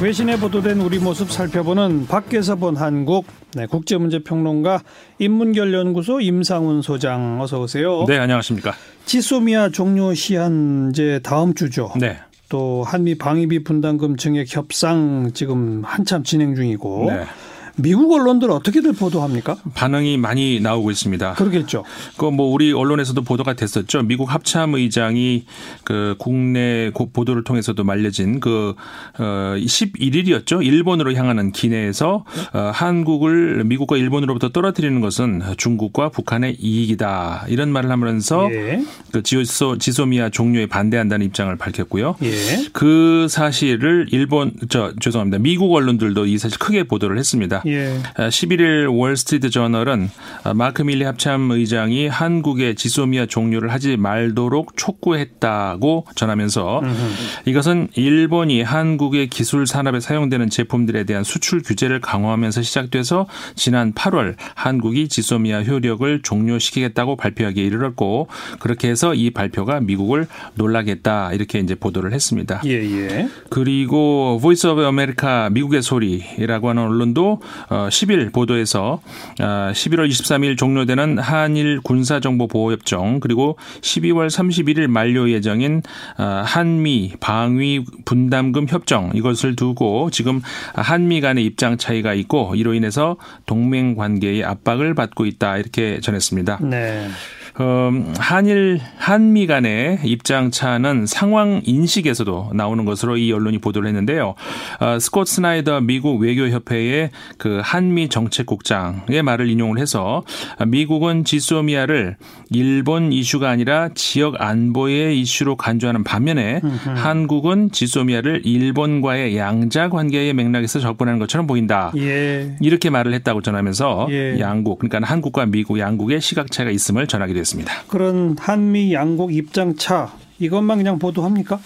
외신에 보도된 우리 모습 살펴보는 밖에서 본 한국 네, 국제문제평론가 인문결연구소 임상훈 소장 어서 오세요. 네, 안녕하십니까. 지소미아 종료 시한 이제 다음 주죠. 네. 또 한미 방위비 분담금 증액 협상 지금 한참 진행 중이고 네. 미국 언론들 어떻게들 보도합니까? 반응이 많이 나오고 있습니다. 그러겠죠. 그 뭐 우리 언론에서도 보도가 됐었죠. 미국 합참 의장이 그 국내 보도를 통해서도 말려진 그 어, 11일이었죠. 일본으로 향하는 기내에서 어, 한국을 미국과 일본으로부터 떨어뜨리는 것은 중국과 북한의 이익이다. 이런 말을 하면서 예. 그 지소 지소미아 종료에 반대한다는 입장을 밝혔고요. 예. 그 사실을 일본 저 죄송합니다. 미국 언론들도 이 사실 크게 보도를 했습니다. 예. 11일 월스트리트 저널은 마크 밀리 합참 의장이 한국의 지소미아 종료를 하지 말도록 촉구했다고 전하면서 이것은 일본이 한국의 기술 산업에 사용되는 제품들에 대한 수출 규제를 강화하면서 시작돼서 지난 8월 한국이 지소미아 효력을 종료시키겠다고 발표하기에 이르렀고 그렇게 해서 이 발표가 미국을 놀라게 했다 이렇게 이제 보도를 했습니다. 예, 예. 그리고 Voice of America 미국의 소리라고 하는 언론도 10일 보도에서 11월 23일 종료되는 한일 군사정보보호협정 그리고 12월 31일 만료 예정인 한미 방위 분담금 협정 이것을 두고 지금 한미 간의 입장 차이가 있고 이로 인해서 동맹 관계의 압박을 받고 있다 이렇게 전했습니다. 네. 음, 한일 한미 간의 입장 차는 상황 인식에서도 나오는 것으로 이 언론이 보도를 했는데요. 어, 스콧 스나이더 미국 외교협회의 그 한미 정책국장의 말을 인용을 해서 미국은 지소미아를 일본 이슈가 아니라 지역 안보의 이슈로 간주하는 반면에 음흠. 한국은 지소미아를 일본과의 양자 관계의 맥락에서 접근하는 것처럼 보인다. 예. 이렇게 말을 했다고 전하면서 예. 양국 그러니까 한국과 미국 양국의 시각 차이가 있음을 전하게 됐습니다. 그런 한미 양국 입장 차 이것만 그냥 보도합니까?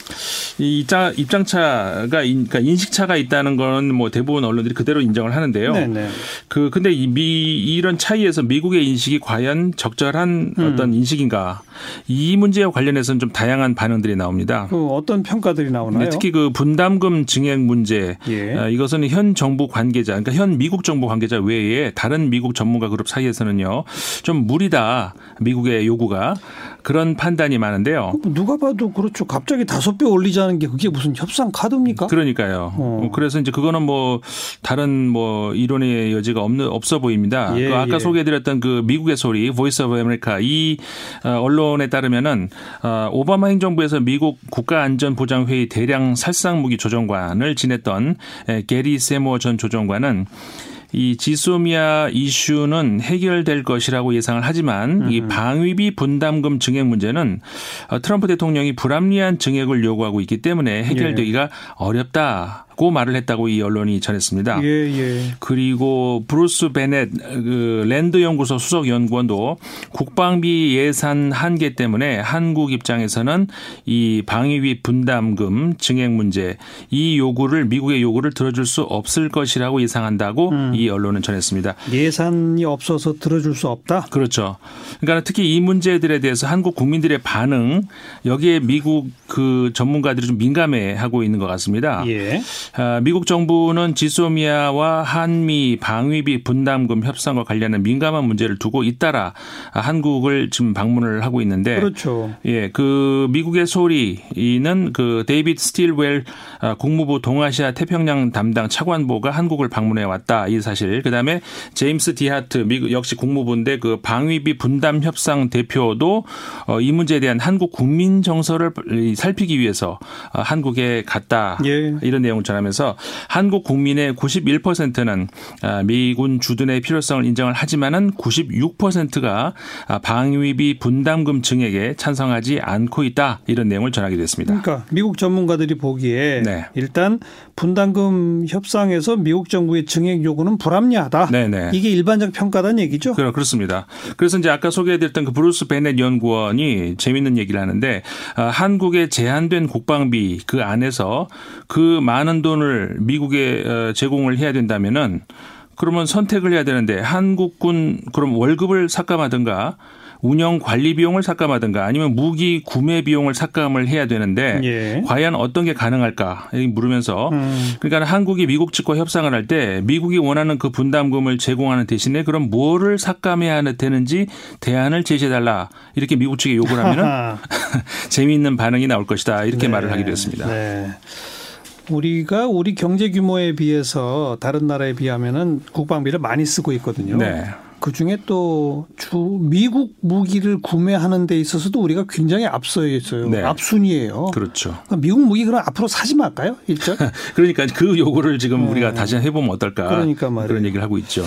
이 입장 입장차가 그러니까 인식차가 있다는 건 뭐 대부분 언론들이 그대로 인정을 하는데요. 네네. 그 근데 이 미 이런 차이에서 미국의 인식이 과연 적절한 음. 어떤 인식인가 이 문제와 관련해서는 좀 다양한 반응들이 나옵니다. 그 어떤 평가들이 나오나요? 네, 특히 그 분담금 증액 문제 예. 어, 이것은 현 정부 관계자 그러니까 현 미국 정부 관계자 외에 다른 미국 전문가 그룹 사이에서는요 좀 무리다 미국의 요구가 그런 판단이 많은데요. 누가 봐도 그렇죠. 갑자기 다섯 배 올리자는 게 그게 무슨 협상 카드입니까? 그러니까요. 어. 그래서 이제 그거는 뭐 다른 뭐 이론의 여지가 없는 없어 보입니다. 예, 그 아까 예. 소개해드렸던 그 미국의 소리, Voice of America 이 어, 언론에 따르면은 어, 오바마 행정부에서 미국 국가안전보장회의 대량 살상 무기 조정관을 지냈던 에, 게리 세모 전 조정관은 이 지소미아 이슈는 해결될 것이라고 예상을 하지만 이 방위비 분담금 증액 문제는 어, 트럼프 대통령이 불합리한 증액을 요구하고 있기 때문에 해결되기가 어렵다. 고 말을 했다고 이 언론이 전했습니다. 예, 예. 그리고 브루스 베넷 그 랜드 연구소 수석 연구원도 국방비 예산 한계 때문에 한국 입장에서는 이 방위비 분담금 증액 문제 이 요구를 미국의 요구를 들어줄 수 없을 것이라고 예상한다고 음. 이 언론은 전했습니다. 예산이 없어서 들어줄 수 없다. 그렇죠. 그러니까 특히 이 문제들에 대해서 한국 국민들의 반응 여기에 미국 그 전문가들이 좀 민감해 하고 있는 것 같습니다. 예. 아, 미국 정부는 지소미아와 한미 방위비 분담금 협상과 관련한 민감한 문제를 두고 잇따라 한국을 지금 방문을 하고 있는데 그렇죠. 예, 그 미국의 소리는 그 데이비드 스틸웰 아, 국무부 동아시아 태평양 담당 차관보가 한국을 방문해 왔다 이 사실. 그다음에 제임스 디하트 미국 역시 국무부인데 그 방위비 분담 협상 대표도 어, 이 문제에 대한 한국 국민 정서를 살피기 위해서 어, 한국에 갔다 예. 이런 내용을 전하면서 한국 국민의 91%는 아, 미군 주둔의 필요성을 인정을 하지만은 96%가 아, 방위비 분담금 증액에 찬성하지 않고 있다 이런 내용을 전하게 됐습니다. 그러니까 미국 전문가들이 보기에 네. 일단 분담금 협상에서 미국 정부의 증액 요구는 불합리하다. 네네. 이게 일반적 평가란 얘기죠. 그렇, 그렇습니다. 그래서 이제 아까 소개해드렸던 그 브루스 베넷 연구원이 재밌는 얘기를 하는데 아, 한국의 제한된 국방비 그 안에서 그 많은 돈을 미국에 어, 제공을 해야 된다면은 그러면 선택을 해야 되는데 한국군 그럼 월급을 삭감하든가 운영 관리 비용을 삭감하든가 아니면 무기 구매 비용을 삭감을 해야 되는데 예. 과연 어떤 게 가능할까 물으면서 음. 그러니까 한국이 미국 측과 협상을 할 때 미국이 원하는 그 분담금을 제공하는 대신에 그럼 뭐를 삭감해야 되는지 대안을 제시해 달라 이렇게 미국 측에 요구를 하면은. 재미있는 반응이 나올 것이다 이렇게 네. 말을 하기로 했습니다. 네. 우리가 우리 경제 규모에 비해서 다른 나라에 비하면은 국방비를 많이 쓰고 있거든요. 네. 그 중에 또 주 미국 무기를 구매하는 데 있어서도 우리가 굉장히 앞서 있어요. 네. 앞순위예요. 그렇죠. 그럼 미국 무기 그럼 앞으로 사지 말까요? 일절? 그러니까 그 요구를 지금 우리가 다시 해보면 어떨까 네. 그러니까 말이에요. 그런 얘기를 하고 있죠.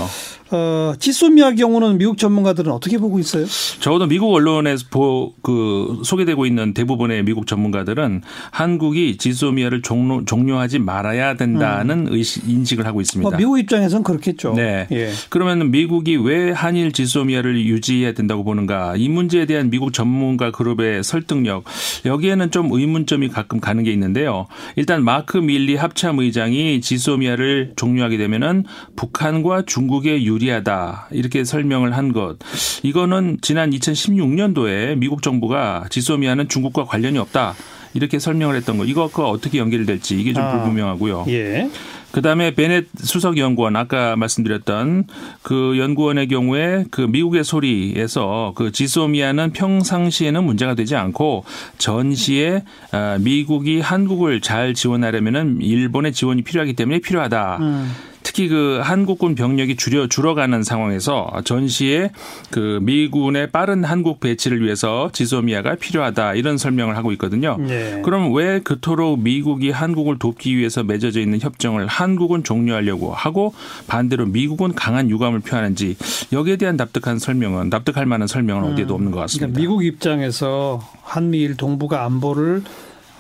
어, 지소미아 경우는 미국 전문가들은 어떻게 보고 있어요? 적어도 미국 언론에서 보, 그 소개되고 있는 대부분의 미국 전문가들은 한국이 지소미아를 종료, 종료하지 말아야 된다는 의식, 인식을 하고 있습니다. 음. 뭐 미국 입장에서는 그렇겠죠. 네. 예. 그러면 미국이 왜 한일 지소미아를 유지해야 된다고 보는가? 이 문제에 대한 미국 전문가 그룹의 설득력 여기에는 좀 의문점이 가끔 가는 게 있는데요. 일단 마크 밀리 합참 의장이 지소미아를 종료하게 되면은 북한과 중국에 유리하다 이렇게 설명을 한 것. 이거는 지난 2016년도에 미국 정부가 지소미아는 중국과 관련이 없다. 이렇게 설명을 했던 거. 이것과 어떻게 연결될지 이게 좀 아. 불분명하고요. 예. 그다음에 베넷 수석 연구원 아까 말씀드렸던 그 연구원의 경우에 그 미국의 소리에서 그 지소미아는 평상시에는 문제가 되지 않고 전시에 아, 미국이 한국을 잘 지원하려면은 일본의 지원이 필요하기 때문에 필요하다. 음. 특히 그 한국군 병력이 줄여 줄어가는 상황에서 전시에 그 미군의 빠른 한국 배치를 위해서 지소미아가 필요하다 이런 설명을 하고 있거든요. 예. 그럼 왜 그토록 미국이 한국을 돕기 위해서 맺어져 있는 협정을 한국은 종료하려고 하고 반대로 미국은 강한 유감을 표하는지 여기에 대한 납득한 설명은 납득할 만한 설명은 어디에도 없는 것 같습니다. 그러니까 미국 입장에서 한미일 동북아 안보를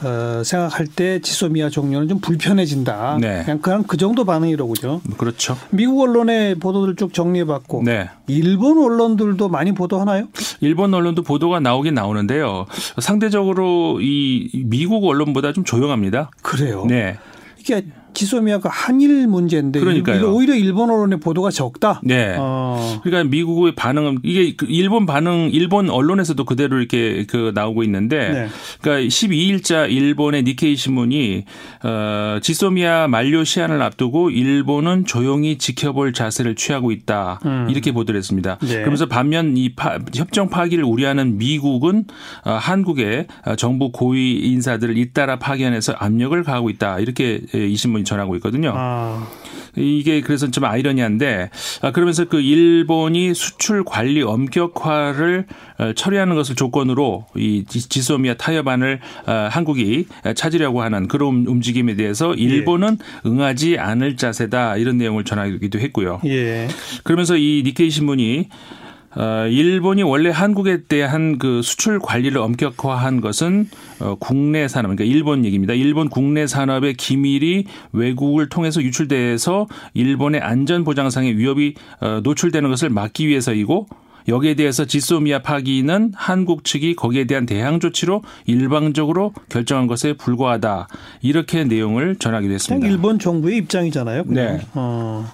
어, 생각할 때 지소미아 종료는 좀 불편해진다. 네. 그냥 그냥 그 정도 반응이로군요. 그렇죠. 미국 언론의 보도들 쭉 정리해봤고 네. 일본 언론들도 많이 보도하나요? 일본 언론도 보도가 나오긴 나오는데요. 상대적으로 이 미국 언론보다 좀 조용합니다. 그래요. 네. 이게 지소미아가 한일 문제인데 그러니까요. 오히려 일본 언론의 보도가 적다. 네. 어. 그러니까 미국의 반응은 이게 그 일본 반응 일본 언론에서도 그대로 이렇게 그 나오고 있는데 네. 그러니까 12일자 일본의 니케이 신문이 어 지소미아 만료 시한을 앞두고 일본은 조용히 지켜볼 자세를 취하고 있다. 음. 이렇게 보도를 했습니다. 네. 그러면서 반면 이 파- 협정 파기를 우려하는 미국은 어, 한국의 어, 정부 고위 인사들을 잇따라 파견해서 압력을 가하고 있다. 이렇게 예, 이 신문이 전하고 있거든요. 아. 이게 그래서 좀 아이러니한데 아, 그러면서 그 일본이 수출 관리 엄격화를 어, 처리하는 것을 조건으로 이 지- 지소미아 타협안을 어, 한국이 찾으려고 하는 그런 움직임에 대해서 일본은 응하지 않을 자세다 이런 내용을 전하기도 했고요. 예. 그러면서 이 니케이 신문이 어, 일본이 원래 한국에 대한 그 수출 관리를 엄격화한 것은 어, 국내 산업, 그러니까 일본 얘기입니다. 일본 국내 산업의 기밀이 외국을 통해서 유출돼서 일본의 안전 보장상의 위협이 어, 노출되는 것을 막기 위해서이고 여기에 대해서 지소미아 파기는 한국 측이 거기에 대한 대항 조치로 일방적으로 결정한 것에 불과하다. 이렇게 내용을 전하기도 했습니다. 일본 정부의 입장이잖아요. 그냥. 네. 어.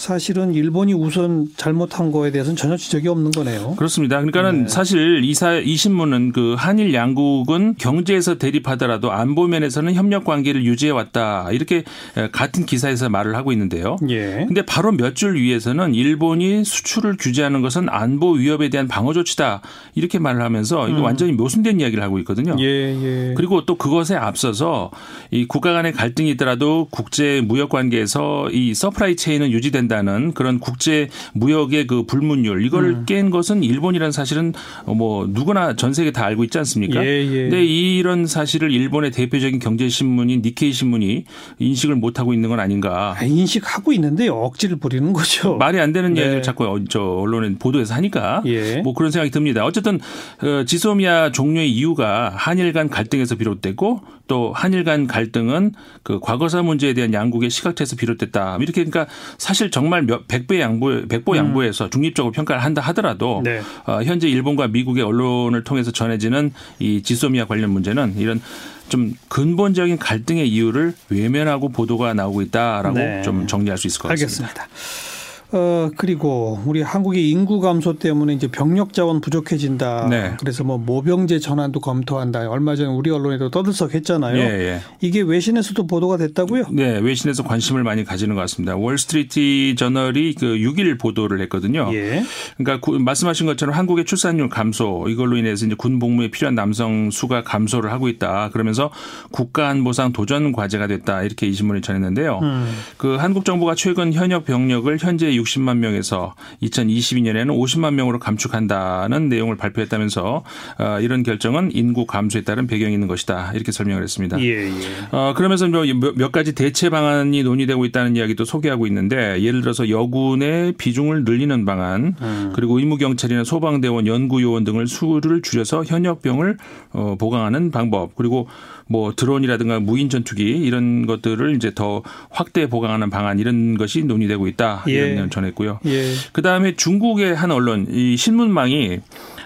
사실은 일본이 우선 잘못한 거에 대해서는 전혀 지적이 없는 거네요. 그렇습니다. 그러니까는 네. 사실 이사 이 신문은 그 한일 양국은 경제에서 대립하더라도 안보 면에서는 협력 관계를 유지해 왔다 이렇게 같은 기사에서 말을 하고 있는데요. 예. 근데 바로 몇 줄 위에서는 일본이 수출을 규제하는 것은 안보 위협에 대한 방어 조치다 이렇게 말을 하면서 이거 완전히 모순된 이야기를 하고 있거든요. 예, 예. 그리고 또 그것에 앞서서 이 국가 간의 갈등이 있더라도 국제 무역 관계에서 이 supply chain은 유지된다 는 그런 국제 무역의 그 불문율 이걸 깬 것은 일본이라는 사실은 뭐 누구나 전 세계 다 알고 있지 않습니까? 예, 예. 근데 이런 사실을 일본의 대표적인 경제 신문인 니케이 신문이 인식을 못 하고 있는 건 아닌가? 아, 인식하고 있는데 억지를 부리는 거죠. 말이 안 되는 네. 이야기를 자꾸 어, 저 언론에 보도해서 하니까 예. 뭐 그런 생각이 듭니다. 어쨌든 어, 지소미아 종료의 이유가 한일 간 갈등에서 비롯됐고 또 한일 간 갈등은 그 과거사 문제에 대한 양국의 시각차에서 비롯됐다. 이렇게 그러니까 사실 정말 몇 백배 양보 백보 양보해서 중립적으로 평가를 한다 하더라도 음. 네. 어, 현재 일본과 미국의 언론을 통해서 전해지는 이 지소미아 관련 문제는 이런 좀 근본적인 갈등의 이유를 외면하고 보도가 나오고 있다라고 네. 좀 정리할 수 있을 것 같습니다. 알겠습니다. 어 그리고 우리 한국의 인구 감소 때문에 이제 병력 자원 부족해진다. 네. 그래서 뭐 모병제 전환도 검토한다. 얼마 전에 우리 언론에도 떠들썩했잖아요. 예, 예. 이게 외신에서도 보도가 됐다고요? 네, 외신에서 관심을 많이 가지는 것 같습니다. 월스트리트 저널이 그 6일 보도를 했거든요. 예. 그러니까 구- 말씀하신 것처럼 한국의 출산율 감소 이걸로 인해서 이제 군 복무에 필요한 남성 수가 감소를 하고 있다. 그러면서 국가 안보상 도전 과제가 됐다. 이렇게 이 신문을 전했는데요. 음. 그 한국 정부가 최근 현역 병력을 현재 60만 명에서 2022년에는 50만 명으로 감축한다는 내용을 발표했다면서 어, 이런 결정은 인구 감소에 따른 배경이 있는 것이다. 이렇게 설명을 했습니다. 예, 예. 어, 그러면서 몇, 몇- 몇 가지 대체 방안이 논의되고 있다는 이야기도 소개하고 있는데 예를 들어서 여군의 비중을 늘리는 방안 그리고 의무 경찰이나 소방대원, 연구요원 등을 수를 줄여서 현역병을 어, 보강하는 방법 그리고 뭐 드론이라든가 무인 전투기 이런 것들을 이제 더 확대 보강하는 방안 이런 것이 논의되고 있다 이런 예. 내용 전했고요. 예. 그 다음에 중국의 한 언론, 이 신문망이 어,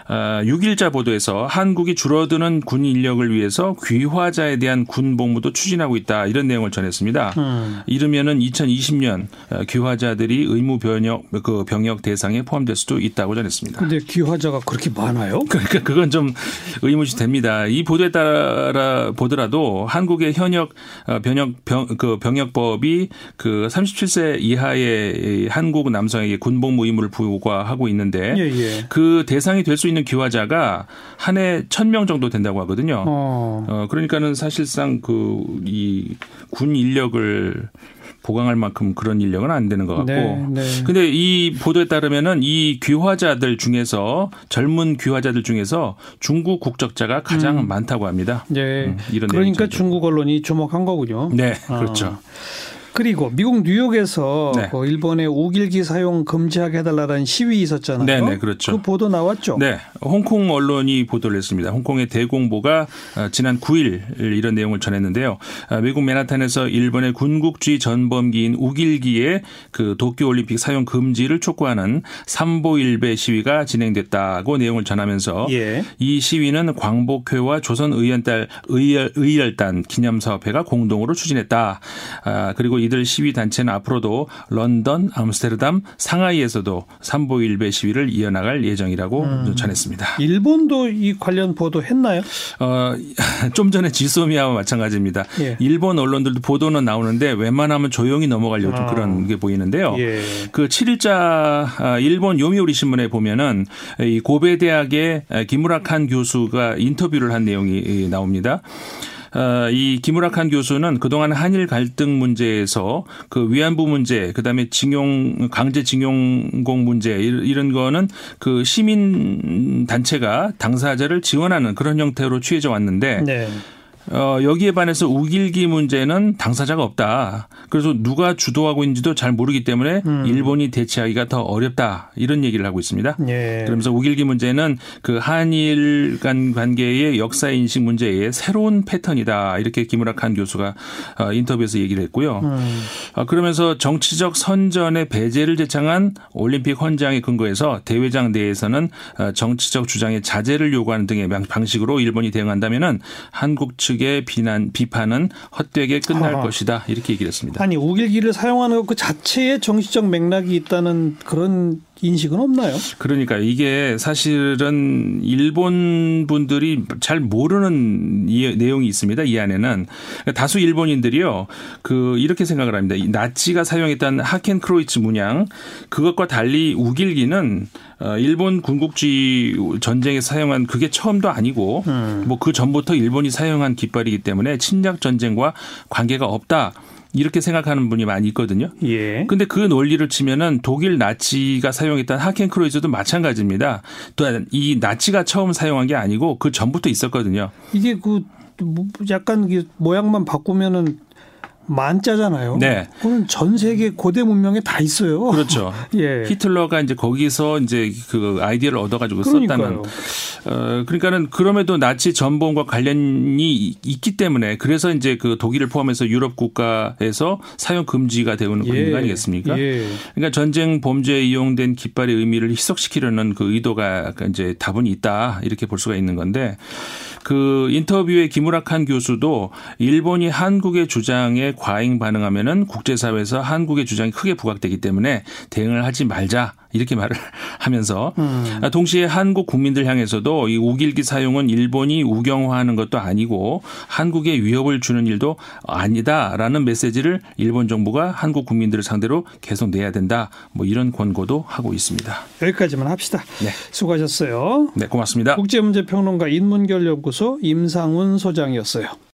6일자 보도에서 한국이 줄어드는 군 인력을 위해서 귀화자에 대한 군 복무도 추진하고 있다 이런 내용을 전했습니다. 음. 이르면은 2020년 어, 귀화자들이 의무 병역 그 병역 대상에 포함될 수도 있다고 전했습니다. 근데 귀화자가 그렇게 많아요? 그러니까 그건 좀 의문이 됩니다. 이 보도에 따라 보더라도 한국의 현역 어, 병역 병, 그 병역법이 그 37세 이하의 이 한국 남성에게 군복무 의무를 부과하고 있는데 예, 예. 그 대상이 될 수 있는 귀화자가 한해 1000명 정도 된다고 하거든요. 어. 어, 그러니까는 사실상 그 이 군 인력을 보강할 만큼 그런 인력은 안 되는 것 같고. 네, 네. 근데 이 보도에 따르면은 이 귀화자들 중에서 젊은 귀화자들 중에서 중국 국적자가 가장 많다고 합니다. 예. 음, 이런 그러니까 중국 언론이 주목한 거군요. 네, 아. 그렇죠. 그리고 미국 뉴욕에서 네. 그 일본의 우길기 사용 금지하게 해달라는 시위 있었잖아요. 네, 네, 그렇죠. 그 보도 나왔죠. 네, 홍콩 언론이 보도를 했습니다. 홍콩의 대공보가 어, 지난 9일 이런 내용을 전했는데요. 아, 미국 맨하탄에서 일본의 군국주의 전범기인 우길기의 그 도쿄올림픽 사용 금지를 촉구하는 삼보일배 시위가 진행됐다고 내용을 전하면서 예. 이 시위는 광복회와 조선의연달 의열, 의열단 기념사업회가 공동으로 추진했다. 아, 그리고 이들 시위 단체는 앞으로도 런던, 암스테르담, 상하이에서도 삼보일배 시위를 이어나갈 예정이라고 전했습니다. 일본도 이 관련 보도 했나요? 어, 좀 전에 지소미아와 마찬가지입니다. 예. 일본 언론들도 보도는 나오는데 웬만하면 조용히 넘어가려고 좀 아. 그런 게 보이는데요. 예. 그 7일자 일본 요미우리 신문에 보면은 이 고베 대학의 기무라칸 교수가 인터뷰를 한 내용이 나옵니다. 어, 이 기무라칸 교수는 그동안 한일 갈등 문제에서 그 위안부 문제, 그다음에 징용 강제 징용공 문제 이- 이런 거는 그 시민 단체가 당사자를 지원하는 그런 형태로 취해져 왔는데 네. 어, 여기에 반해서 우길기 문제는 당사자가 없다. 그래서 누가 주도하고 있는지도 잘 모르기 때문에 일본이 대처하기가 더 어렵다. 이런 얘기를 하고 있습니다. 예. 그러면서 우길기 문제는 그 한일 간 관계의 역사 인식 문제의 새로운 패턴이다. 이렇게 김우락한 교수가 어, 인터뷰에서 얘기를 했고요. 음. 어, 그러면서 정치적 선전의 배제를 제창한 올림픽 헌장에 근거해서 대회장 내에서는 어, 정치적 주장의 자제를 요구하는 등의 방- 방식으로 일본이 대응한다면은 한국 측의 비난 비판은 헛되게 끝날 아하. 것이다. 이렇게 얘기를 했습니다. 아니 우길기를 사용하는 것 그 자체에 정치적 맥락이 있다는 그런 인식은 없나요? 그러니까 이게 사실은 일본 분들이 잘 모르는 이 내용이 있습니다. 이 안에는 그러니까 다수 일본인들이요 그 이렇게 생각을 합니다. 이 나치가 사용했던 하켄 크로이츠 문양 그것과 달리 우길기는 어, 일본 군국주의 전쟁에 사용한 그게 처음도 아니고 뭐그 전부터 일본이 사용한 깃발이기 때문에 침략 전쟁과 관계가 없다. 이렇게 생각하는 분이 많이 있거든요. 예. 근데 그 논리를 치면은 독일 나치가 사용했던 하켄크로이즈도 마찬가지입니다. 또한 이 나치가 처음 사용한 게 아니고 그 전부터 있었거든요. 이게 그뭐 약간 이게 모양만 바꾸면은 만자잖아요. 네. 그건 전 세계 고대 문명에 다 있어요. 그렇죠. 예. 히틀러가 이제 거기서 이제 그 아이디어를 얻어가지고 썼다는. 그러니까요. 어, 그러니까는 그럼에도 나치 전범과 관련이 있기 때문에 그래서 이제 그 독일을 포함해서 유럽 국가에서 사용 금지가 되는 그런 거 아니겠습니까? 예. 그러니까 전쟁 범죄에 이용된 깃발의 의미를 희석시키려는 그 의도가 이제 다분히 있다 이렇게 볼 수가 있는 건데 그 인터뷰에 김우락한 교수도 일본이 한국의 주장에 과잉 반응하면은 국제사회에서 한국의 주장이 크게 부각되기 때문에 대응을 하지 말자 이렇게 말을 하면서 음. 동시에 한국 국민들 향해서도 이 우길기 사용은 일본이 우경화하는 것도 아니고 한국에 위협을 주는 일도 아니다라는 메시지를 일본 정부가 한국 국민들을 상대로 계속 내야 된다. 뭐 이런 권고도 하고 있습니다. 여기까지만 합시다. 네. 수고하셨어요. 네, 고맙습니다. 국제문제평론가 인문결연구소 임상훈 소장이었어요.